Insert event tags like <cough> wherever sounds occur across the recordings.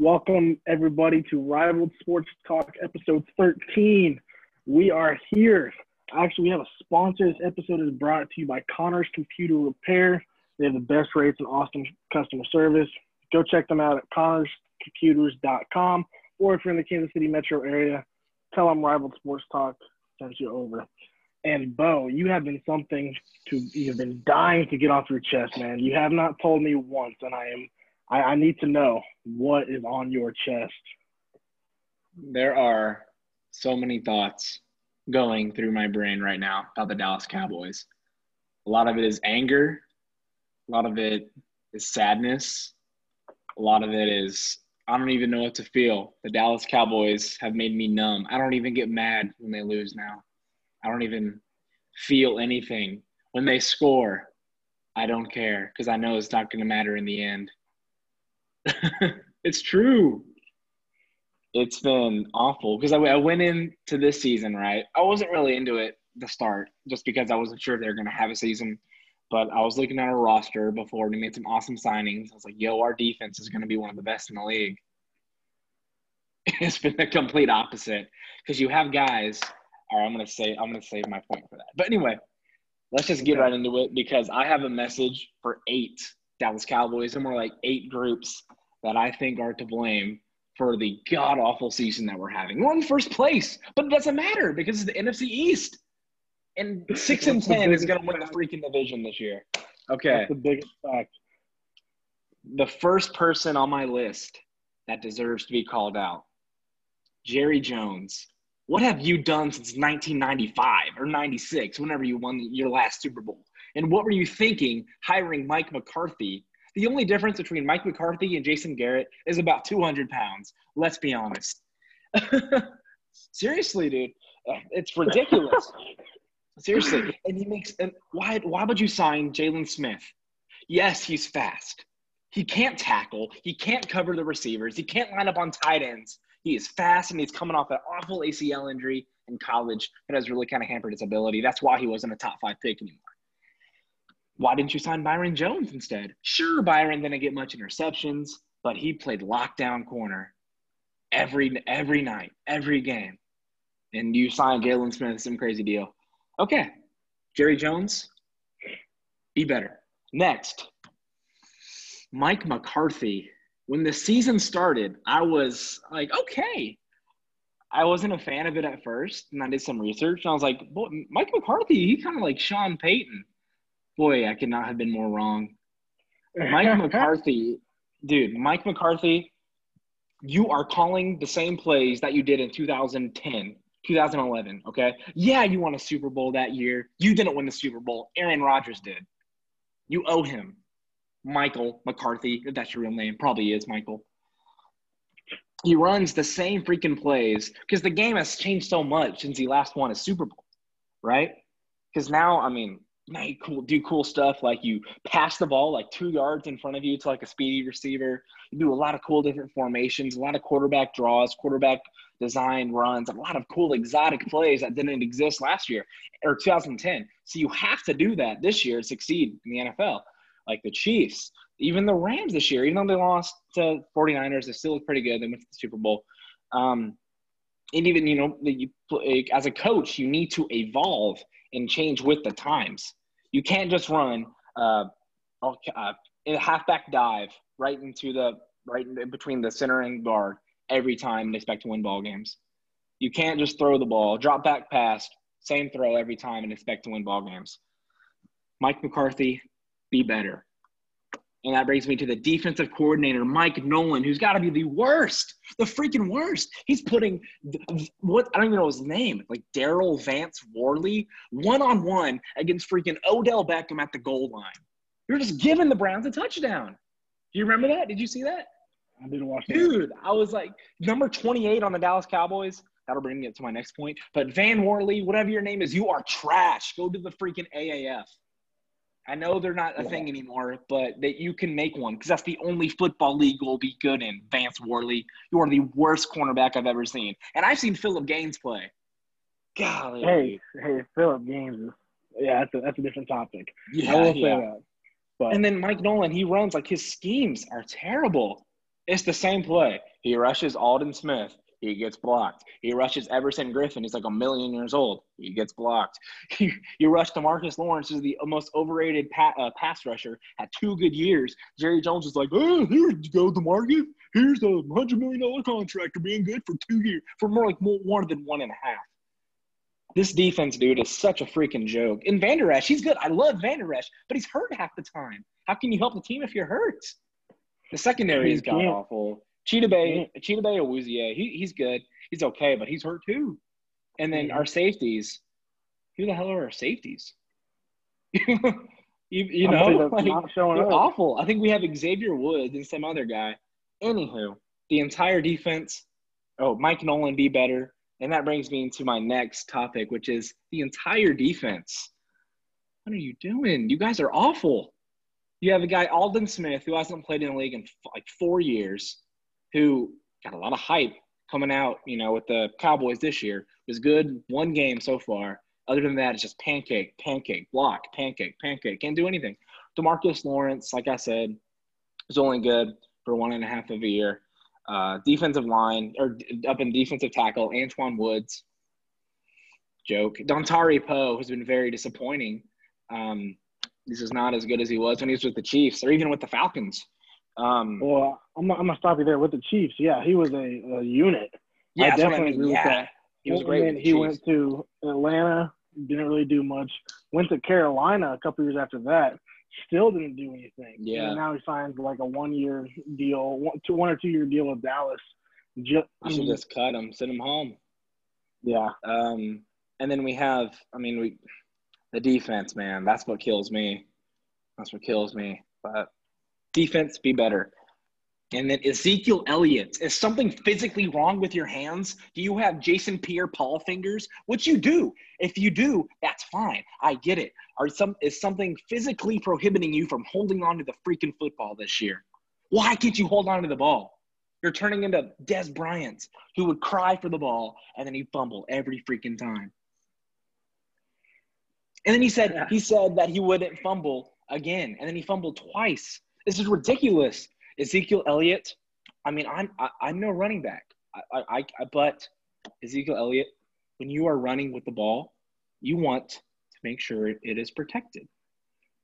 Welcome, everybody, to Rivaled Sports Talk, episode 13. We are here. Actually, we have a sponsor. This episode is brought to you by Connors Computer Repair. They have the best rates and awesome customer service. Go check them out at connorscomputers.com. Or if you're in the Kansas City metro area, tell them Rivaled Sports Talk sent you over. And Bo, you have been something to you've been dying to get off your chest, man. You have not told me once, and I am I, I need to know what is on your chest. There are so many thoughts going through my brain right now about the Dallas Cowboys. A lot of it is anger, a lot of it is sadness, a lot of it is I don't even know what to feel. The Dallas Cowboys have made me numb. I don't even get mad when they lose now. I don't even feel anything. When they score, I don't care because I know it's not going to matter in the end. <laughs> it's true. It's been awful because I, I went into this season, right? I wasn't really into it the start just because I wasn't sure they were going to have a season. But I was looking at our roster before and we made some awesome signings. I was like, yo, our defense is going to be one of the best in the league. <laughs> It's been the complete opposite because you have guys. All right, I'm going to say, I'm going to save my point for that. But anyway, let's just get right into it because I have a message for eight Dallas Cowboys and more like eight groups that I think are to blame for the god awful season that we're having. We're in first place, but it doesn't matter because it's the NFC East. And six and ten is going to win the freaking division this year. Okay. That's the biggest fact. The first person on my list that deserves to be called out Jerry Jones. What have you done since 1995 or 96, whenever you won your last Super Bowl? And what were you thinking hiring Mike McCarthy? The only difference between Mike McCarthy and Jason Garrett is about 200 pounds. Let's be honest. <laughs> Seriously, dude, it's ridiculous. <laughs> Seriously, and he makes. And why? Why would you sign Jaylon Smith? Yes, he's fast. He can't tackle. He can't cover the receivers. He can't line up on tight ends. He is fast, and he's coming off an awful ACL injury in college that has really kind of hampered his ability. That's why he wasn't a top five pick anymore. Why didn't you sign Byron Jones instead? Sure, Byron didn't get much interceptions, but he played lockdown corner every every night, every game. And you signed Jaylon Smith, some crazy deal. Okay, Jerry Jones, be better. Next, Mike McCarthy. When the season started, I was like, okay. I wasn't a fan of it at first, and I did some research, and I was like, Mike McCarthy, he kind of like Sean Payton. Boy, I could not have been more wrong. Mike <laughs> McCarthy, dude, Mike McCarthy, you are calling the same plays that you did in 2010 2011. Okay. Yeah, you won a Super Bowl that year. You didn't win the Super Bowl. Aaron Rodgers did. You owe him. Michael McCarthy, if that's your real name, probably is Michael. He runs the same freaking plays because the game has changed so much since he last won a Super Bowl, right? Because now, I mean, you cool, do cool stuff like you pass the ball like two yards in front of you to like a speedy receiver. You do a lot of cool different formations, a lot of quarterback draws, quarterback design runs, a lot of cool exotic plays that didn't exist last year or 2010. So you have to do that this year to succeed in the NFL. Like the Chiefs, even the Rams this year, even though they lost to 49ers, they still look pretty good. They went to the Super Bowl. Um, and even, you know, you, as a coach, you need to evolve and change with the times. You can't just run uh, uh, a halfback dive right into the right in between the center and guard every time and expect to win ball games. You can't just throw the ball, drop back pass, same throw every time and expect to win ball games. Mike McCarthy, be better. And that brings me to the defensive coordinator, Mike Nolan, who's got to be the worst, the freaking worst. He's putting what I don't even know his name, like Daryl Vance Worley, one on one against freaking Odell Beckham at the goal line. You're just giving the Browns a touchdown. Do you remember that? Did you see that? I didn't watch that. Dude, I was like number 28 on the Dallas Cowboys. That'll bring me up to my next point. But Van Worley, whatever your name is, you are trash. Go to the freaking AAF. I know they're not a yeah. thing anymore, but that you can make one because that's the only football league will be good in. Vance Worley, you are the worst cornerback I've ever seen, and I've seen Philip Gaines play. Golly. Hey, hey, Philip Gaines. Yeah, that's a, that's a different topic. Yeah, I will yeah. say that. But. And then Mike Nolan, he runs like his schemes are terrible. It's the same play. He rushes Aldon Smith. He gets blocked. He rushes Everson Griffen. He's like a million years old. He gets blocked. <laughs> you rush Demarcus Lawrence, who's the most overrated pa- uh, pass rusher, had two good years. Jerry Jones is like, oh, here you go, Demarcus. Here's a hundred million dollar contract for being good for two years, for more like more, more than one and a half. This defense, dude, is such a freaking joke. And Vander Esch, he's good. I love Vander Esch, but he's hurt half the time. How can you help the team if you're hurt? The secondary is god awful. Chidobe, Chidobe Awuzie, he, he's good. He's okay, but he's hurt too. And then our safeties, who the hell are our safeties? <laughs> you, you know, like, they're awful. I think we have Xavier Woods and some other guy. Anywho, the entire defense. Oh, Mike Nolan be better. And that brings me into my next topic, which is the entire defense. What are you doing? You guys are awful. You have a guy, Aldon Smith, who hasn't played in the league in like four years, who got a lot of hype coming out, you know, with the Cowboys this year. Was good one game so far. Other than that, it's just pancake, pancake, block, pancake, pancake. Can't do anything. Demarcus Lawrence, like I said, is only good for one and a half of a year. Uh, defensive line or up in defensive tackle, Antwaun Woods. Joke. Dontari Poe has been very disappointing. Um, this is not as good as he was when he was with the Chiefs or even with the Falcons. Um, well, I'm, I'm gonna stop you there with the Chiefs. Yeah, he was a, a unit. Yeah, I definitely I mean. agree yeah. with that. He was great. he Chiefs. went to Atlanta, didn't really do much. Went to Carolina a couple years after that, still didn't do anything. Yeah. And now he signs like a one year deal, one, two, one or two year deal with Dallas. Just, I should just cut him, send him home. Yeah. Um, and then we have, I mean, we the defense, man. That's what kills me. That's what kills me. But defense, be better. And then Ezekiel Elliott, is something physically wrong with your hands? Do you have Jason Pierre Paul fingers? Which you do. If you do, that's fine. I get it. Are some is something physically prohibiting you from holding on to the freaking football this year? Why can't you hold on to the ball? You're turning into Dez Bryant, who would cry for the ball and then he'd fumble every freaking time. And then he said he said that he wouldn't fumble again, and then he fumbled twice. This is ridiculous. Ezekiel Elliott. I mean, I'm I, am i am no running back. I, I, I but Ezekiel Elliott, when you are running with the ball, you want to make sure it is protected.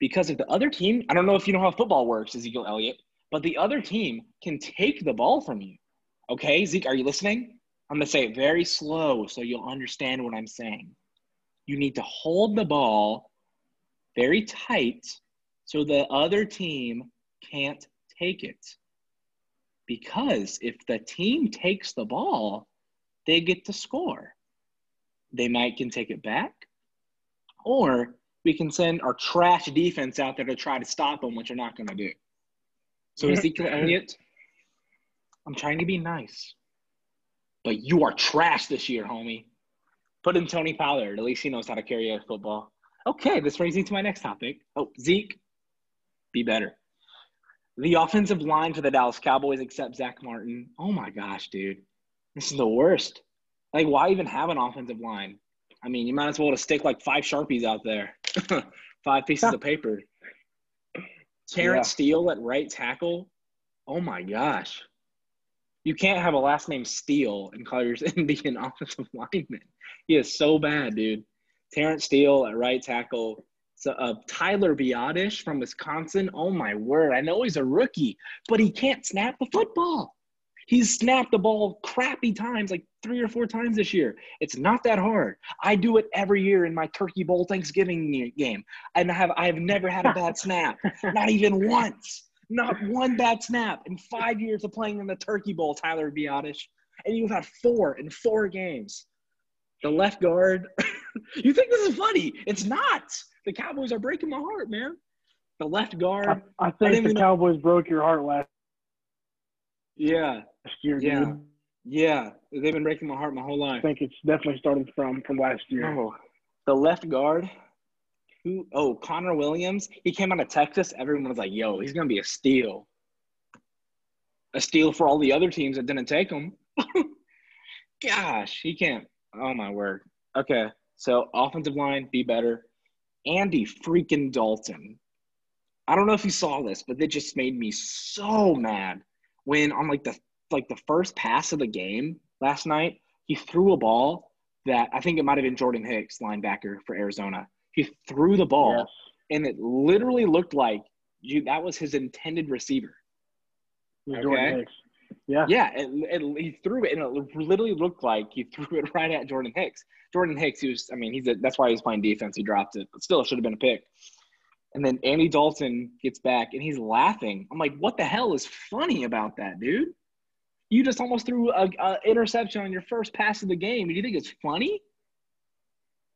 Because if the other team, I don't know if you know how football works, Ezekiel Elliott, but the other team can take the ball from you. Okay, Zeke, are you listening? I'm gonna say it very slow so you'll understand what I'm saying. You need to hold the ball very tight so the other team can't take it. Because if the team takes the ball, they get to score. They might can take it back, or we can send our trash defense out there to try to stop them, which you're not going to do. So Ezekiel <laughs> Elliott, I'm trying to be nice, but you are trash this year, homie. Put in Tony Pollard. At least he knows how to carry a football. Okay, this brings me to my next topic. Oh, Zeke, be better. The offensive line for the Dallas Cowboys, except Zach Martin. Oh my gosh, dude. This is the worst. Like, why even have an offensive line? I mean, you might as well to stick like five Sharpies out there, <laughs> five pieces of paper. Terence yeah. Steele at right tackle. Oh my gosh. You can't have a last name Steele and call yourself <laughs> and be an offensive lineman. He is so bad, dude. Terence Steele at right tackle. So, uh, Tyler Biadasz from Wisconsin. Oh my word! I know he's a rookie, but he can't snap the football. He's snapped the ball crappy times, like three or four times this year. It's not that hard. I do it every year in my Turkey Bowl Thanksgiving game, and I have I have never had a bad snap, <laughs> not even once. Not one bad snap in five years of playing in the Turkey Bowl, Tyler Biadasz. And you've had four in four games. The left guard. <laughs> you think this is funny? It's not. The Cowboys are breaking my heart, man. The left guard. I, I think I the Cowboys broke your heart last. Yeah. Last year, yeah. Dude. Yeah, they've been breaking my heart my whole life. I think it's definitely started from from last year. Oh, the left guard, who? Oh, Connor Williams. He came out of Texas. Everyone was like, "Yo, he's gonna be a steal." A steal for all the other teams that didn't take him. <laughs> Gosh, he can't. Oh my word. Okay, so offensive line, be better. Andy freaking Dalton. I don't know if you saw this, but it just made me so mad. when on like the like the first pass of the game last night, he threw a ball that I think it might have been Jordan Hicks, linebacker for Arizona. He threw the ball, Yes. and it literally looked like you that was his intended receiver. Was Jordan Okay. Hicks. Yeah. Yeah, it, he threw it, and it literally looked like he <laughs> threw it right at Jordan Hicks. Jordan Hicks, he was, I mean, he's a, that's why he's playing defense. He dropped it, but still, it should have been a pick. And then Andy Dalton gets back, and he's laughing. I'm like, what the hell is funny about that, dude? You just almost threw a, a interception on your first pass of the game. Do you think it's funny?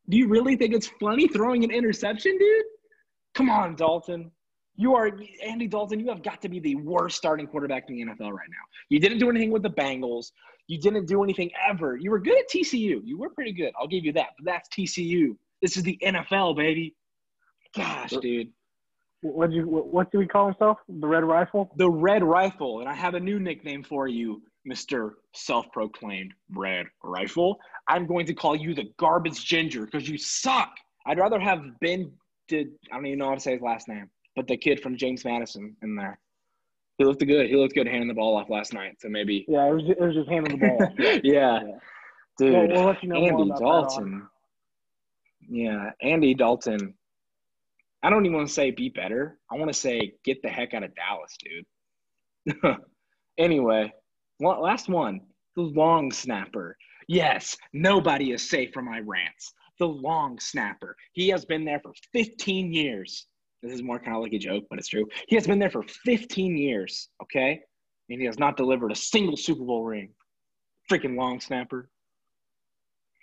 Do you really think it's funny throwing an interception, dude? Come on, Dalton. You are Andy Dalton. You have got to be the worst starting quarterback in the NFL right now. You didn't do anything with the Bengals. You didn't do anything ever. You were good at TCU. You were pretty good. I'll give you that. But that's TCU. This is the NFL, baby. Gosh, dude. What you what, do we call himself? The Red Rifle. The Red Rifle. And I have a new nickname for you, Mr. Self proclaimed Red Rifle. I'm going to call you the Garbage Ginger because you suck. I'd rather have Ben, did, I don't even know how to say his last name, but the kid from James Madison in there. He looked good. He looked good handing the ball off last night. So maybe. Yeah, it was it was just handing the ball. <laughs> yeah. Yeah. Dude. Well, we'll let you know Andy about that on- Dalton. Yeah, Andy Dalton. I don't even want to say be better. I want to say get the heck out of Dallas, dude. <laughs> anyway, one, last one. The long snapper. Yes, nobody is safe from my rants. The long snapper. He has been there for 15 years. This is more kind of like a joke, but it's true. He has been there for 15 years, okay? And he has not delivered a single Super Bowl ring. Freaking long snapper.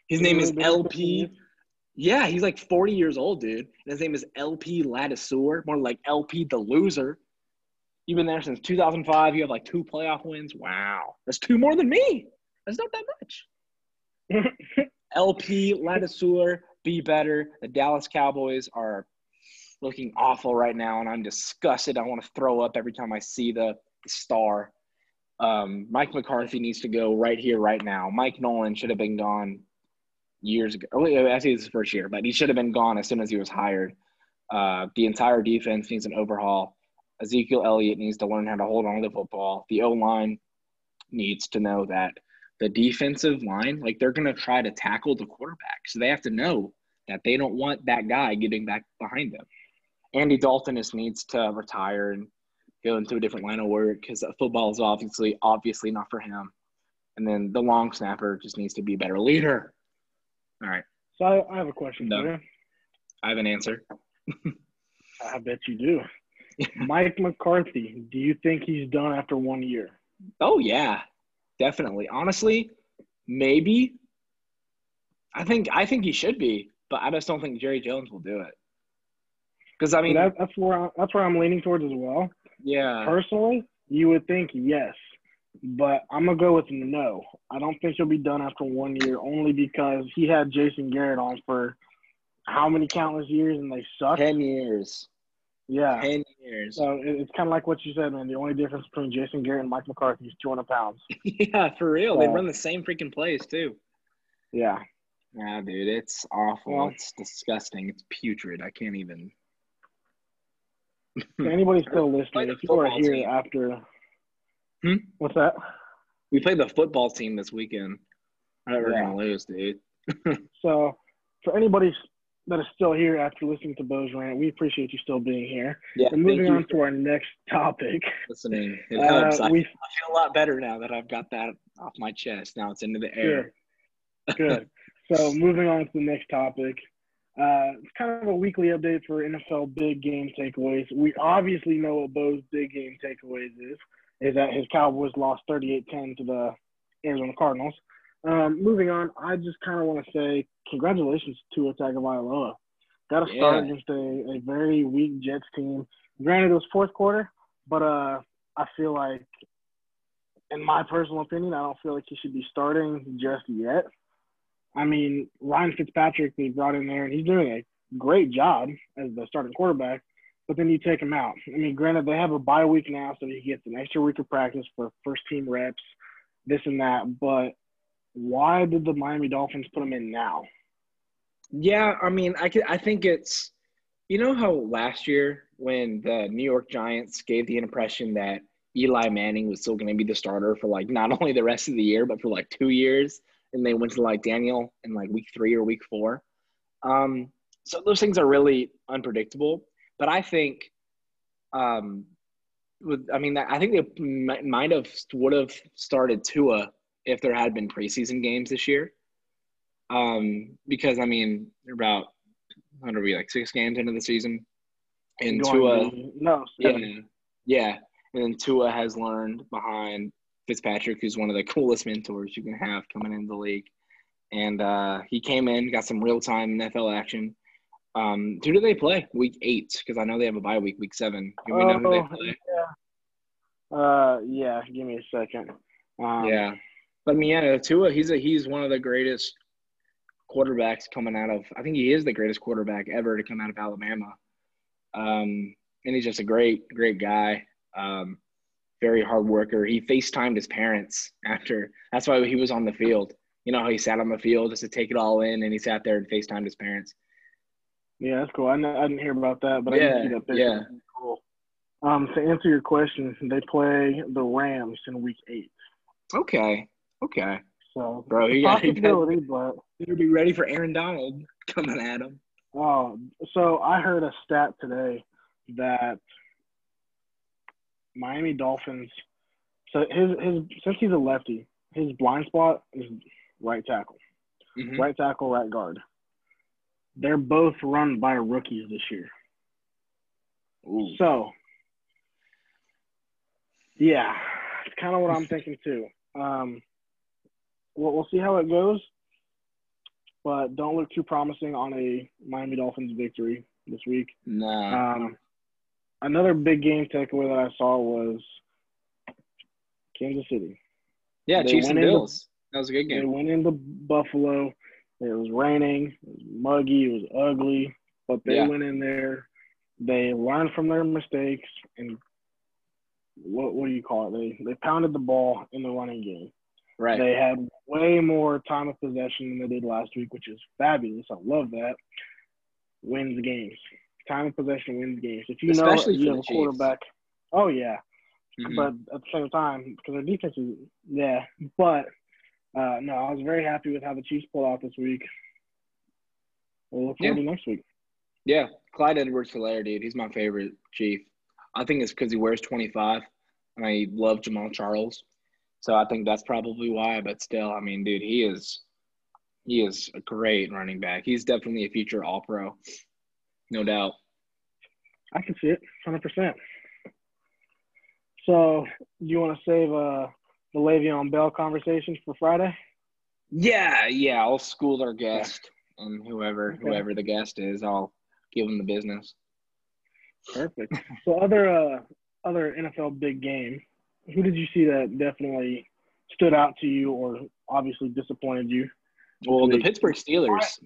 His name is LP. Yeah, he's like 40 years old, dude. And his name is LP Ladouceur, more like LP the loser. You've been there since 2005. You have like two playoff wins. Wow. That's two more than me. That's not that much. <laughs> LP Ladouceur, be better. The Dallas Cowboys are looking awful right now, and I'm disgusted. I want to throw up every time I see the, star. Um, Mike McCarthy needs to go right here, right now. Mike Nolan should have been gone years ago. Oh, I it's his first year, but he should have been gone as soon as he was hired. Uh, the entire defense needs an overhaul. Ezekiel Elliott needs to learn how to hold on to the football. The O line needs to know that the defensive line, like they're going to try to tackle the quarterback. So they have to know that they don't want that guy getting back behind them. Andy Dalton just needs to retire and go into a different line of work because football is obviously obviously not for him. And then the long snapper just needs to be a better leader. All right, So I, I have a question No. for you. I have an answer. <laughs> I bet you do. Mike McCarthy, do you think he's done after one year? Oh yeah, definitely. Honestly, maybe. I think I think he should be, but I just don't think Jerry Jones will do it. Because I mean, that, that's where I, that's where I'm leaning towards as well. yeah, Personally, you would think yes, but I'm gonna go with no. I don't think he'll be done after one year, only because he had Jason Garrett on for how many countless years, and they sucked. ten years, Yeah. ten years. So it, it's kind of like what you said, man. The only difference between Jason Garrett and Mike McCarthy is 200 pounds. <laughs> yeah, for real. They run the same freaking plays too. Yeah. Yeah, dude, it's awful. Well- it's disgusting. It's putrid. I can't even. So <laughs> anybody still listening, the if you are here team. after, Hmm? what's that? We played the football team this weekend. I know we're Yeah. gonna lose, dude. <laughs> So for anybody that is still here after listening to Bo's rant, we appreciate you still being here. Yeah, And moving on to our next topic, listening. <laughs> It uh, helps. I, we I feel a lot better now that I've got that off my chest. Now it's into the air. Good. So moving on to the next topic. Uh, it's kind of a weekly update for NFL big game takeaways. We obviously know what Bo's big game takeaways is, is that his Cowboys lost 38-10 to the Arizona Cardinals. Um, moving on, I just kind of want to say congratulations to Tagovailoa. Got to start Yeah. against a, a very weak Jets team. Granted, it was fourth quarter, but uh, I feel like, in my personal opinion, I don't feel like he should be starting just yet. I mean, Ryan Fitzpatrick they brought in there, and he's doing a great job as the starting quarterback. But then you take him out. I mean, granted, they have a bye week now, so he gets an extra week of practice for first team reps, this and that. But why did the Miami Dolphins put him in now? Yeah, I mean, I could, I think it's, you know how last year when the New York Giants gave the impression that Eli Manning was still going to be the starter for like not <laughs> only the rest of the year, but for like two years. And they went to like Daniel in like week three or week four. Um, so those things are really unpredictable. But I think, um, with I mean, I think they might have would have started Tua if there had been preseason games this year. Um, because I mean, they're about how do we like six games into the season, and Tua, no, yeah, yeah, and then Tua has learned behind Fitzpatrick, who's one of the <laughs> coolest mentors you can have coming into the league, and uh, he came in, got some real time NFL action. Um, who do they play? Week eight, because I know they have a bye week, week seven. Do we know who they oh, play? Yeah. Uh, yeah. Give me a second. Um, yeah, but I mean, yeah, Tua, he's a he's one of the greatest quarterbacks coming out of. I think he is the greatest quarterback ever to come out of Alabama. Um, and he's just a great, great guy. Um, very hard worker. He FaceTimed his parents after. That's why he was on the field. You know how he sat on the field just to take it all in, and he sat there and FaceTimed his parents. Yeah, that's cool. I, I didn't hear about that, but yeah, I did see that picture. Yeah. Cool. Um, to answer your question, they play the Rams in Week Eight. Okay. Okay. So, bro, you got possibility, but you be ready for Aaron Donald coming at him. Oh, so I heard a stat today that Miami Dolphins. So his his since he's a lefty, his blind spot is right tackle, mm-hmm. right tackle, right guard. They're both run by rookies this year. Ooh. So, yeah, it's kind of what I'm thinking too. Um, we'll, we'll see how it goes, but don't look too promising on a Miami Dolphins victory this week. Nah. Um, another big game takeaway that I saw was Kansas City. Yeah, they Chiefs and Bills. Into, that was a good game. They went into Buffalo. It was raining. It was muggy. It was ugly. But they yeah. went in there. They learned from their mistakes and what what do you call it? They they pounded the ball in the running game. Right. They had way more time of possession than they did last week, which is fabulous. I love that. Wins games. Time of possession wins games. If you Especially know you have a quarterback, oh yeah. Mm-hmm. But at the same time, because their defense is yeah. But uh, no, I was very happy with how the Chiefs pulled out this week. We'll look forward yeah. to next week. Yeah, Clyde Edwards-Helaire, dude. He's my favorite Chief. I think it's because he wears 25, and I love Jamaal Charles. So I think that's probably why. But still, I mean, dude, he is he is a great running back. He's definitely a future All Pro, no doubt. I can see it, hundred percent. So, you want to save uh, the Le'Veon Bell conversation for Friday? Yeah, yeah. I'll school our guest and whoever okay. whoever the guest is, I'll give him the business. Perfect. so other uh, other NFL big game who did you see that definitely stood out to you or obviously disappointed you? Well, the Pittsburgh Steelers.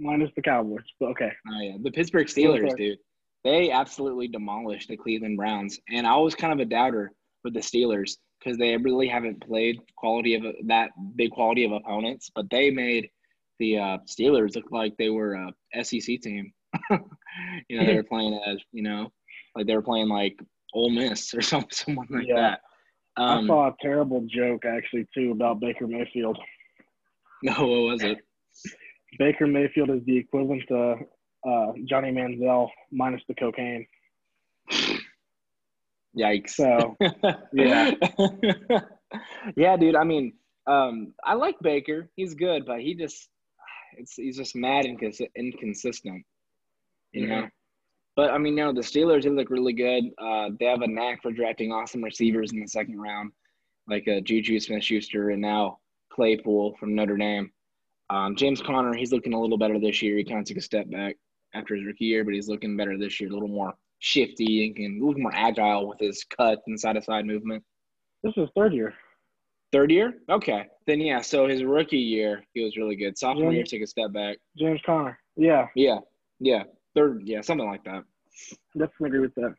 Minus the Cowboys, but okay. Oh, yeah. The Pittsburgh Steelers, dude. They absolutely demolished the Cleveland Browns. And I was kind of a doubter with the Steelers because they really haven't played quality of that big quality of opponents, but they made the uh, Steelers look like they were a SEC team. <laughs> you know, they were <laughs> playing as, you know, like they were playing like Ole Miss or <laughs> something, someone like yeah. that. Um, I saw a terrible joke actually too about Baker Mayfield. No, what was it? Baker Mayfield is the equivalent to uh, Johnny Manziel minus the cocaine. Yikes! So, <laughs> yeah, <laughs> yeah, dude. I mean, um, I like Baker. He's good, but he just it's he's just mad and inconsistent. You know. But I mean, no, the Steelers they look really good. Uh, they have a knack for drafting awesome receivers in the second round, like uh, Juju Smith-Schuster and now Claypool from Notre Dame. Um, James Conner, he's looking a little better this year. He kind of took a step back after his rookie year, but he's looking better this year. A little more shifty and can look more agile with his cut and side-to-side movement. This is third year. Third year? Okay. Then yeah. So his rookie year, he was really good. Sophomore James, year, take a step back. James Conner. Yeah. Yeah. Yeah. Third. Yeah. Something like that. Definitely agree with that.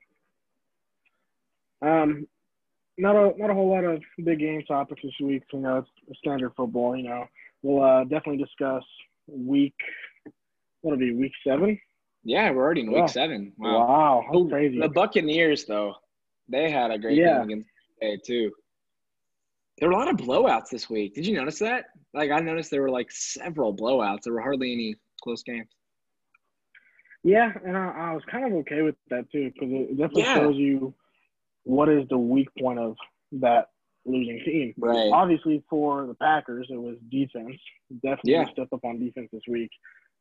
Um, not a not a whole lot of big game topics this week. You know, it's standard football. You know, we'll uh, definitely discuss week. What'll be week seven? Yeah, we're already in week seven. Wow, wow, crazy. The Buccaneers, though, they had a great yeah. game against day too. There were a lot of blowouts this week. Did you notice that? Like I noticed there were like several blowouts. There were hardly any close games. Yeah, and I, I was kind of okay with that too because it definitely Yeah. shows you what is the weak point of that losing team. Right. Obviously, for the Packers, it was defense. Definitely Yeah. stepped up on defense this week.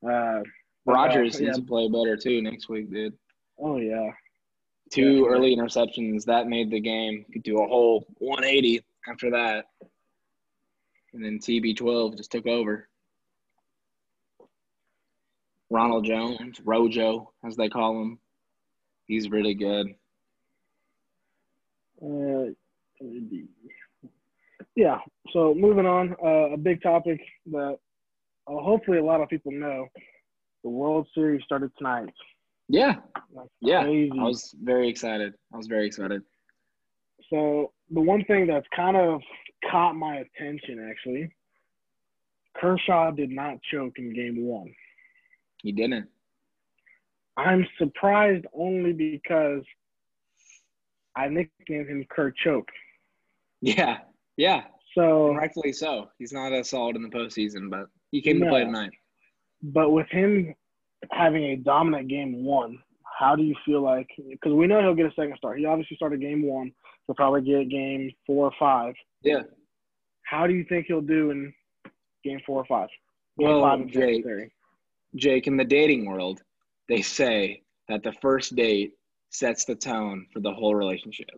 Uh, but, uh, Rodgers yeah. needs to play better too next week, dude. Oh yeah. Two Definitely. early interceptions that made the game. Could do a whole 180 after that, and then TB12 just took over. Ronald Jones, Rojo, as they call him, he's really good. Uh, yeah. So moving on, uh, a big topic that uh, hopefully a lot of people know. The World Series started tonight. Yeah, yeah. I was very excited. I was very excited. So the one thing that's kind of caught my attention actually, Kershaw did not choke in game one. He didn't. I'm surprised only because I nicknamed him Kurt Choke. Yeah, yeah. So, rightfully so. He's not as solid in the postseason, but he came to play tonight. but with him having a dominant game one, how do you feel like? Because we know he'll get a second start. He obviously started game one. He'll probably get game four or five. Yeah. How do you think he'll do in game four or five? Game Well, five Jake. Jake, in the dating world, they say that the first date sets the tone for the whole relationship.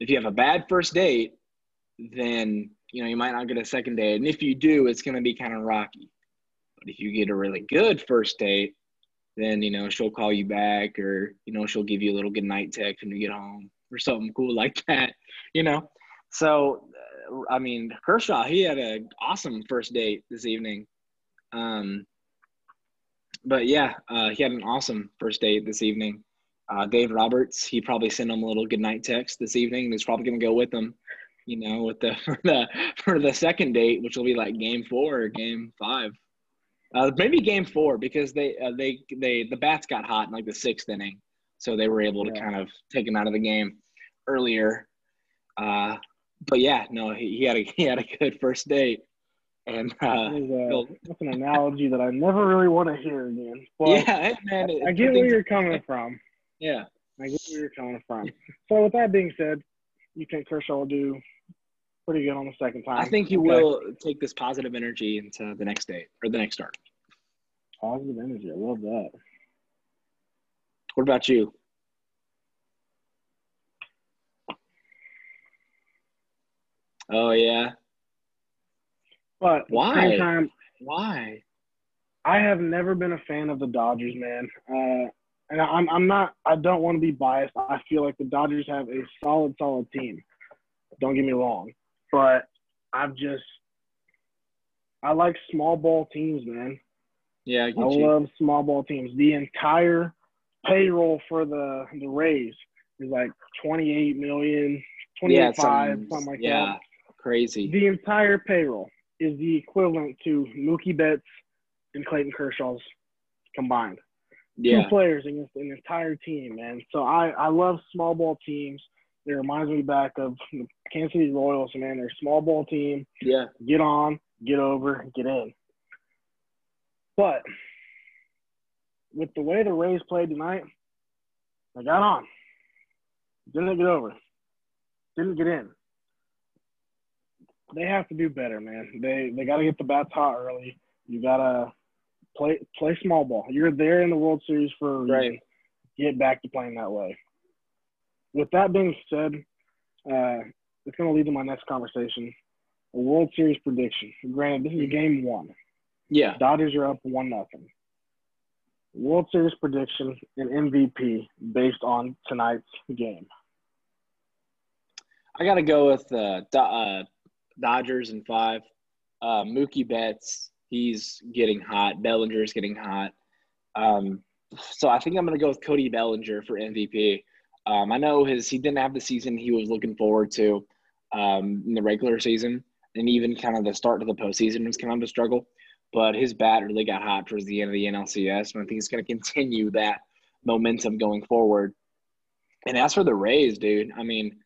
If you have a bad first date, then you know you might not get a second date, and if you do, it's going to be kind of rocky. But if you get a really good first date, then you know she'll call you back, or you know she'll give you a little good night text when you get home, or something cool like <laughs> that. You know, so uh, I mean Kershaw, he had an awesome first date this evening. Um, but yeah, uh, he had an awesome first date this evening. Uh, Dave Roberts, he probably sent him a little good night text this evening. He's probably going to go with him, you know, with the <laughs> for the for the second date, which will be like game four or game five, uh, maybe game four because they uh, they they the bats got hot in like the sixth inning, so they were able to Yeah. kind of take him out of the game earlier. Uh, but yeah, no, he, he had a <laughs> he had a good first date, and uh, That is a- that's an analogy that I never really want to hear again. But yeah, man, it- I get where you're coming from. <laughs> yeah. I get where you're coming from. So with that being said, you think Kershaw will do pretty good on the second time? I think you Okay. will take this positive energy into the next day or the next start. Positive energy. I love that. What about you? Oh yeah. But Why? time, Why? I have never been a fan of the Dodgers, man. Uh, and I'm I'm not. I don't want to be biased. I feel like the Dodgers have a solid, solid team. Don't get me wrong, but I've just I like small ball teams, man. Yeah, I I you. love small ball teams. The entire payroll for the the Rays is like 28 million, 28 Yeah, something- something like yeah, that. crazy. The entire payroll is the equivalent to Mookie Betts and Clayton Kershaw's combined. Yeah, Two players against an entire team, man. So I, I love small ball teams. It reminds me back of the Kansas City Royals, man. They're a small ball team. yeah, Get on, get over, get in. But with the way the Rays played tonight, they got on. Didn't get over. Didn't get in. They have to do better, man. They they got to get the bats hot early. You gotta play play small ball. You're there in the World Series for a reason. Right. Get back to playing that way. With that being said, uh, it's going to lead to my next conversation. A World Series prediction. Granted, this is game one. yeah. Dodgers are up one nothing. World Series prediction and MVP based on tonight's game. I got to go with uh, Do- uh, Dodgers in five. Uh, Mookie Betts, he's getting hot. Bellinger's getting hot. Um, so I think I'm going to go with Cody Bellinger for MVP. Um, I know his he didn't have the season he was looking forward to um, in the regular season, and even kind of the start of the postseason was kind of a struggle. But his bat really got hot towards the end of the NLCS, and I think he's going to continue that momentum going forward. And as for the Rays, dude, I mean,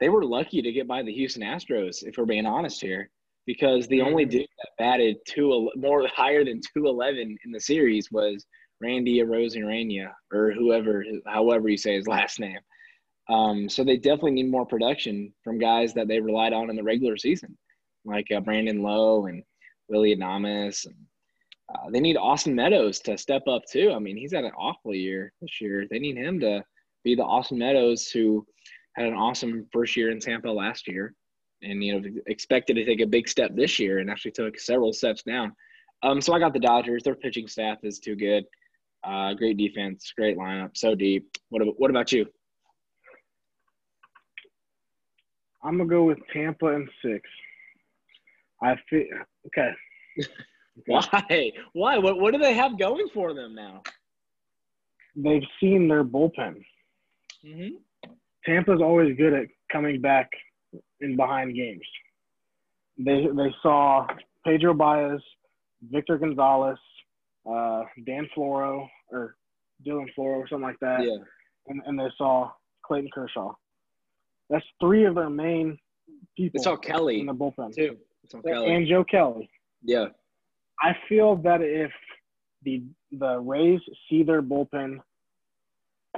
they were lucky to get by the Houston Astros, if we're being honest here, because the only Mhm. dude that batted two more higher than two eleven in the series was Randy Arozarena or whoever, however you say his <laughs> last name. Um, so they definitely need more production from guys that they relied on in the regular season, like uh, Brandon Lowe and Willy Adames. And, uh, they need Austin Meadows to step up too. I mean, he's had an awful year this year. They need him to be the Austin Meadows who had an awesome first year in Tampa last year, and you know expected to take a big step this year, and actually took several steps down. Um, so I got the Dodgers. Their pitching staff is too good. Uh, great defense, great lineup, so deep. What about, what about you? I'm gonna go with Tampa and six. I feel okay. <laughs> Why? Why? What What do they have going for them now? They've seen their bullpen. Mm-hmm. Tampa's always good at coming back in behind games. They they saw Pedro Baez, Victor Gonzalez, uh, Dan Floro or Dylan Floro or something like that, Yeah. and, and they saw Clayton Kershaw. That's three of their main people It's all in Kelly the bullpen, too. Kelly. and Joe Kelly. Yeah. I feel that if the the Rays see their bullpen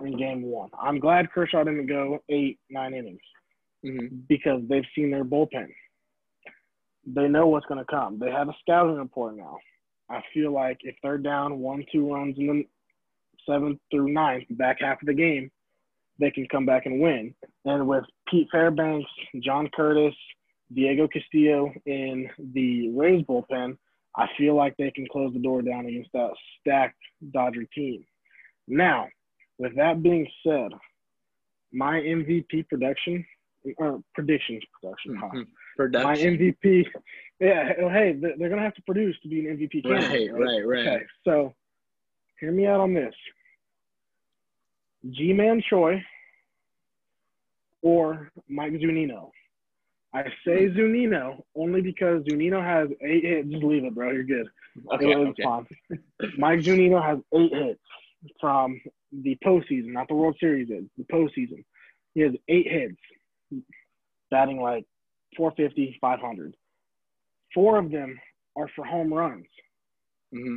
in game one, I'm glad Kershaw didn't go eight, nine innings Mm-hmm. because they've seen their bullpen. They know what's going to come. They have a scouting report now. I feel like if they're down one, two runs in the seventh through ninth, back half of the game, they can come back and win. And with Pete Fairbanks, John Curtiss, Diego Castillo in the Rays bullpen, I feel like they can close the door down against that stacked Dodger team. Now, with that being said, my MVP production or predictions production. huh? Mm-hmm. Mhm. My MVP, yeah. Hey, they're gonna have to produce to be an MVP candidate. right, right. Right. Okay, so hear me out on this. Ji-Man Choi or Mike Zunino. I say Hmm. Zunino only because Zunino has eight hits. Just leave it, bro. You're good. Okay. Okay. fine. Mike Zunino has eight hits from the postseason, not the World Series. Hits, the postseason. He has eight hits, batting like 450, 500. Four of them are for home runs. hmm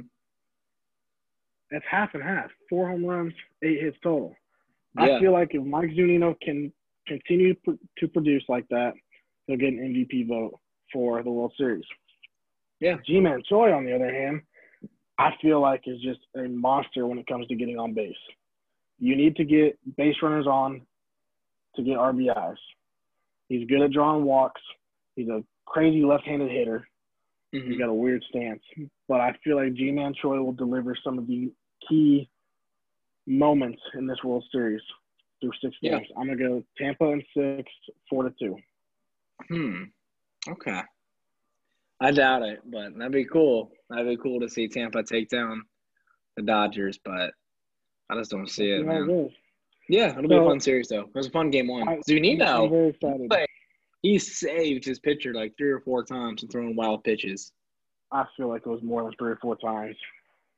That's half and half. Four home runs, eight hits total. Yeah. I feel like if Mike Zunino can continue to produce like that, he'll get an MVP vote for the World Series. Yeah. Ji-Man Choi, on the other hand, I feel like is just a monster when it comes to getting on base. You need to get base runners on to get RBIs. He's good at drawing walks. He's a crazy left-handed hitter. hmm He's got a weird stance, but I feel like Ji-Man Choi will deliver some of the key moments in this World Series through six Yeah. games. I'm gonna go Tampa and six, four to two. Hmm. Okay. I doubt it, but that'd be cool. That'd be cool to see Tampa take down the Dodgers, but I just don't see it, See how it man. Yeah, it'll be a fun series though. It was a fun game one. I- I'm very excited. Play. he saved his pitcher like three or four times and throwing wild pitches. I feel like it was more than three or four times.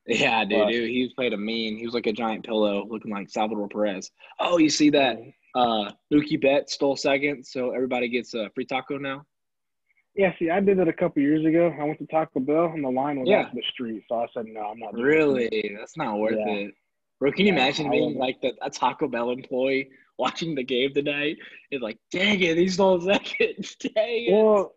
Yeah, dude, But- dude, he played a mean. He was like a giant pillow, looking like Salvador Perez. Oh, you see that? Uh, Mookie Betts stole second, so everybody gets a free taco now. Yeah, see, I did it a couple years ago. I went to Taco Bell and the line was Yeah. out to the street, so I said, no, I'm not. doing Really? it. That's not worth Yeah. it. Bro, can you Yeah, imagine being like the, a Taco Bell employee <laughs> watching the game tonight? It's like, dang it, these stole second. <laughs> Dang it. Well,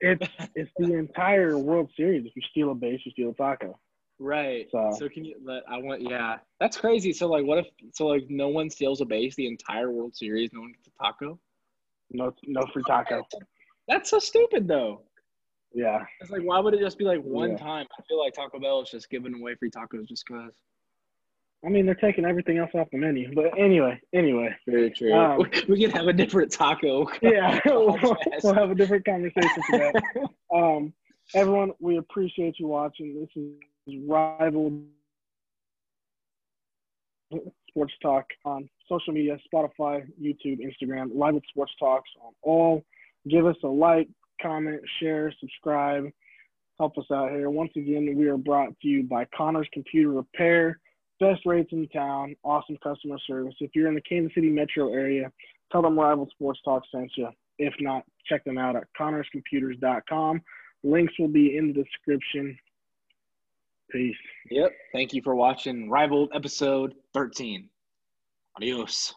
it's it's the entire World Series. If you steal a base, you steal a taco. right. So- So can you? But I want. Yeah, that's crazy. So like, what if? So like, no one steals a base the entire World Series. No one gets a taco. No, no free taco. That's so stupid, though. Yeah, It's like, why would it just be like one Yeah. time? I feel like Taco Bell is just giving away free tacos just because. I mean they're taking everything else off the menu. But anyway, anyway, Very true. Um, <laughs> we can have a different taco. yeah, <laughs> <laughs> we'll, we'll have a different conversation for that. Um, everyone, we appreciate you watching. This is Rival Sports Talk on social media, Spotify, YouTube, Instagram, Rival Sports Talks on all. Give us a like, comment, share, subscribe. Help us out here. Once again, we are brought to you by Connor's Computer Repair. Best rates in town, awesome customer service. If you're in the Kansas City metro area, tell them Rival Sports Talk sent you. If not, check them out at connorscomputers.com. Links will be in the description. Peace. Yep. Thank you for watching Rival episode 13. Adios.